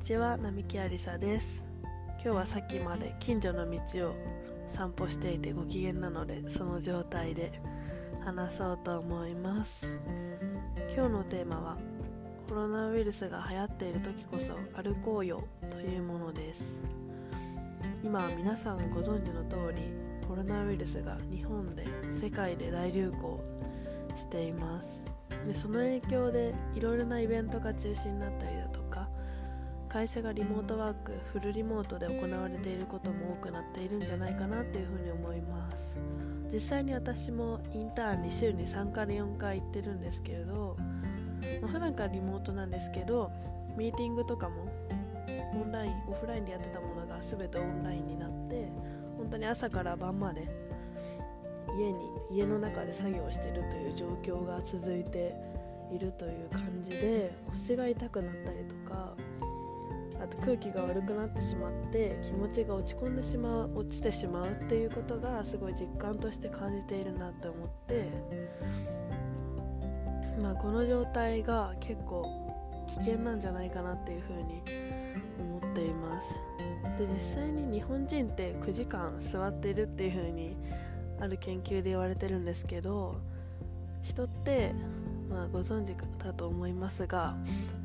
ちは並木ありさです。今日はさっきまで近所の道を散歩していてご機嫌なのでその状態で話そうと思います。今日のテーマはコロナウイルスが流行っている時こそ歩こうよというものです。今皆さんご存知の通りコロナウイルスが日本で世界で大流行しています。でその影響でいろいろなイベントが中止になったりだとか会社がリモートワークフルリモートで行われていることも多くなっているんじゃないかなっていうふうに思います。実際に私もインターンに週に3から4回行ってるんですけれど、まあ、普段からリモートなんですけどミーティングとかもオンラインオフラインでやってたものが全てオンラインになって本当に朝から晩まで家に家の中で作業してるという状況が続いているという感じで腰が痛くなったりとかあと空気が悪くなってしまって気持ちが落ち込んでしまう落ちてしまうっていうことがすごい実感として感じているなって思ってまあこの状態が結構危険なんじゃないかなっていうふうに思っています。で実際に日本人って9時間座ってるっていう風にある研究で言われてるんですけど人って、まあ、ご存知だと思いますが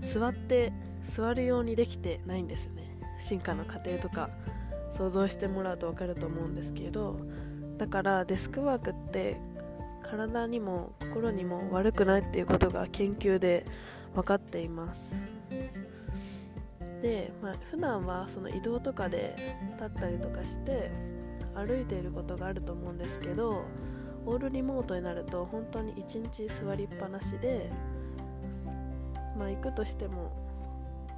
座って座るようにできてないんですね。進化の過程とか想像してもらうと分かると思うんですけどだからデスクワークって体にも心にも悪くないっていうことが研究で分かっています。で、まあ、普段はその移動とかで立ったりとかして歩いていることがあると思うんですけどオールリモートになると本当に一日座りっぱなしでまあ行くとしても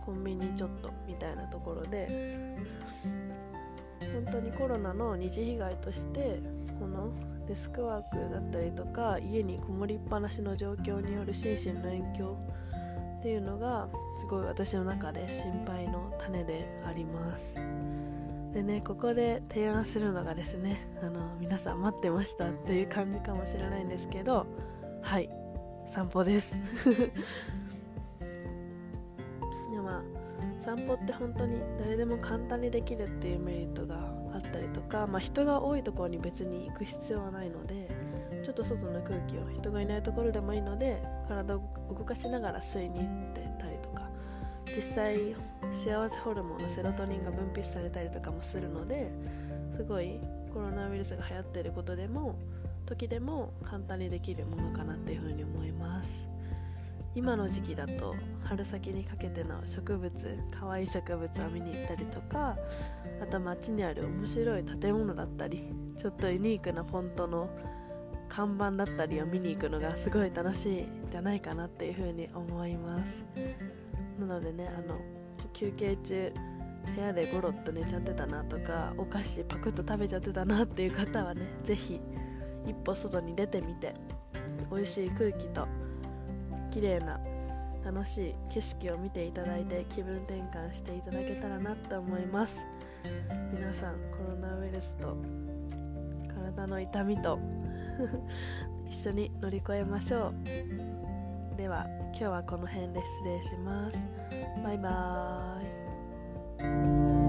コンビニちょっとみたいなところで本当にコロナの二次被害としてこのデスクワークだったりとか家にこもりっぱなしの状況による心身の影響っていうのがすごい私の中で心配の種であります。でねここで提案するのがですねあの皆さん待ってましたっていう感じかもしれないんですけどはい散歩です。まあ散歩って本当に誰でも簡単にできるっていうメリットがあったりとか、まあ、人が多いところに別に行く必要はないのでちょっと外の空気を人がいないところでもいいので体を動かしながら吸いに行ってたりとか実際幸せホルモンのセロトニンが分泌されたりとかもするのですごいコロナウイルスが流行っていることでも時でも簡単にできるものかなっていうふうに思います。今の時期だと春先にかけての植物可愛い植物を見に行ったりとかあと街にある面白い建物だったりちょっとユニークなフォントの看板だったりを見に行くのがすごい楽しいんじゃないかなっていうふうに思います。なのでねあの休憩中部屋でゴロッと寝ちゃってたなとかお菓子パクッと食べちゃってたなっていう方はね是非一歩外に出てみて美味しい空気と綺麗な楽しい景色を見ていただいて気分転換していただけたらなと思います。皆さんコロナウイルスと体の痛みと 一緒に乗り越えましょう。では今日はこの辺で失礼します。バイバーイ。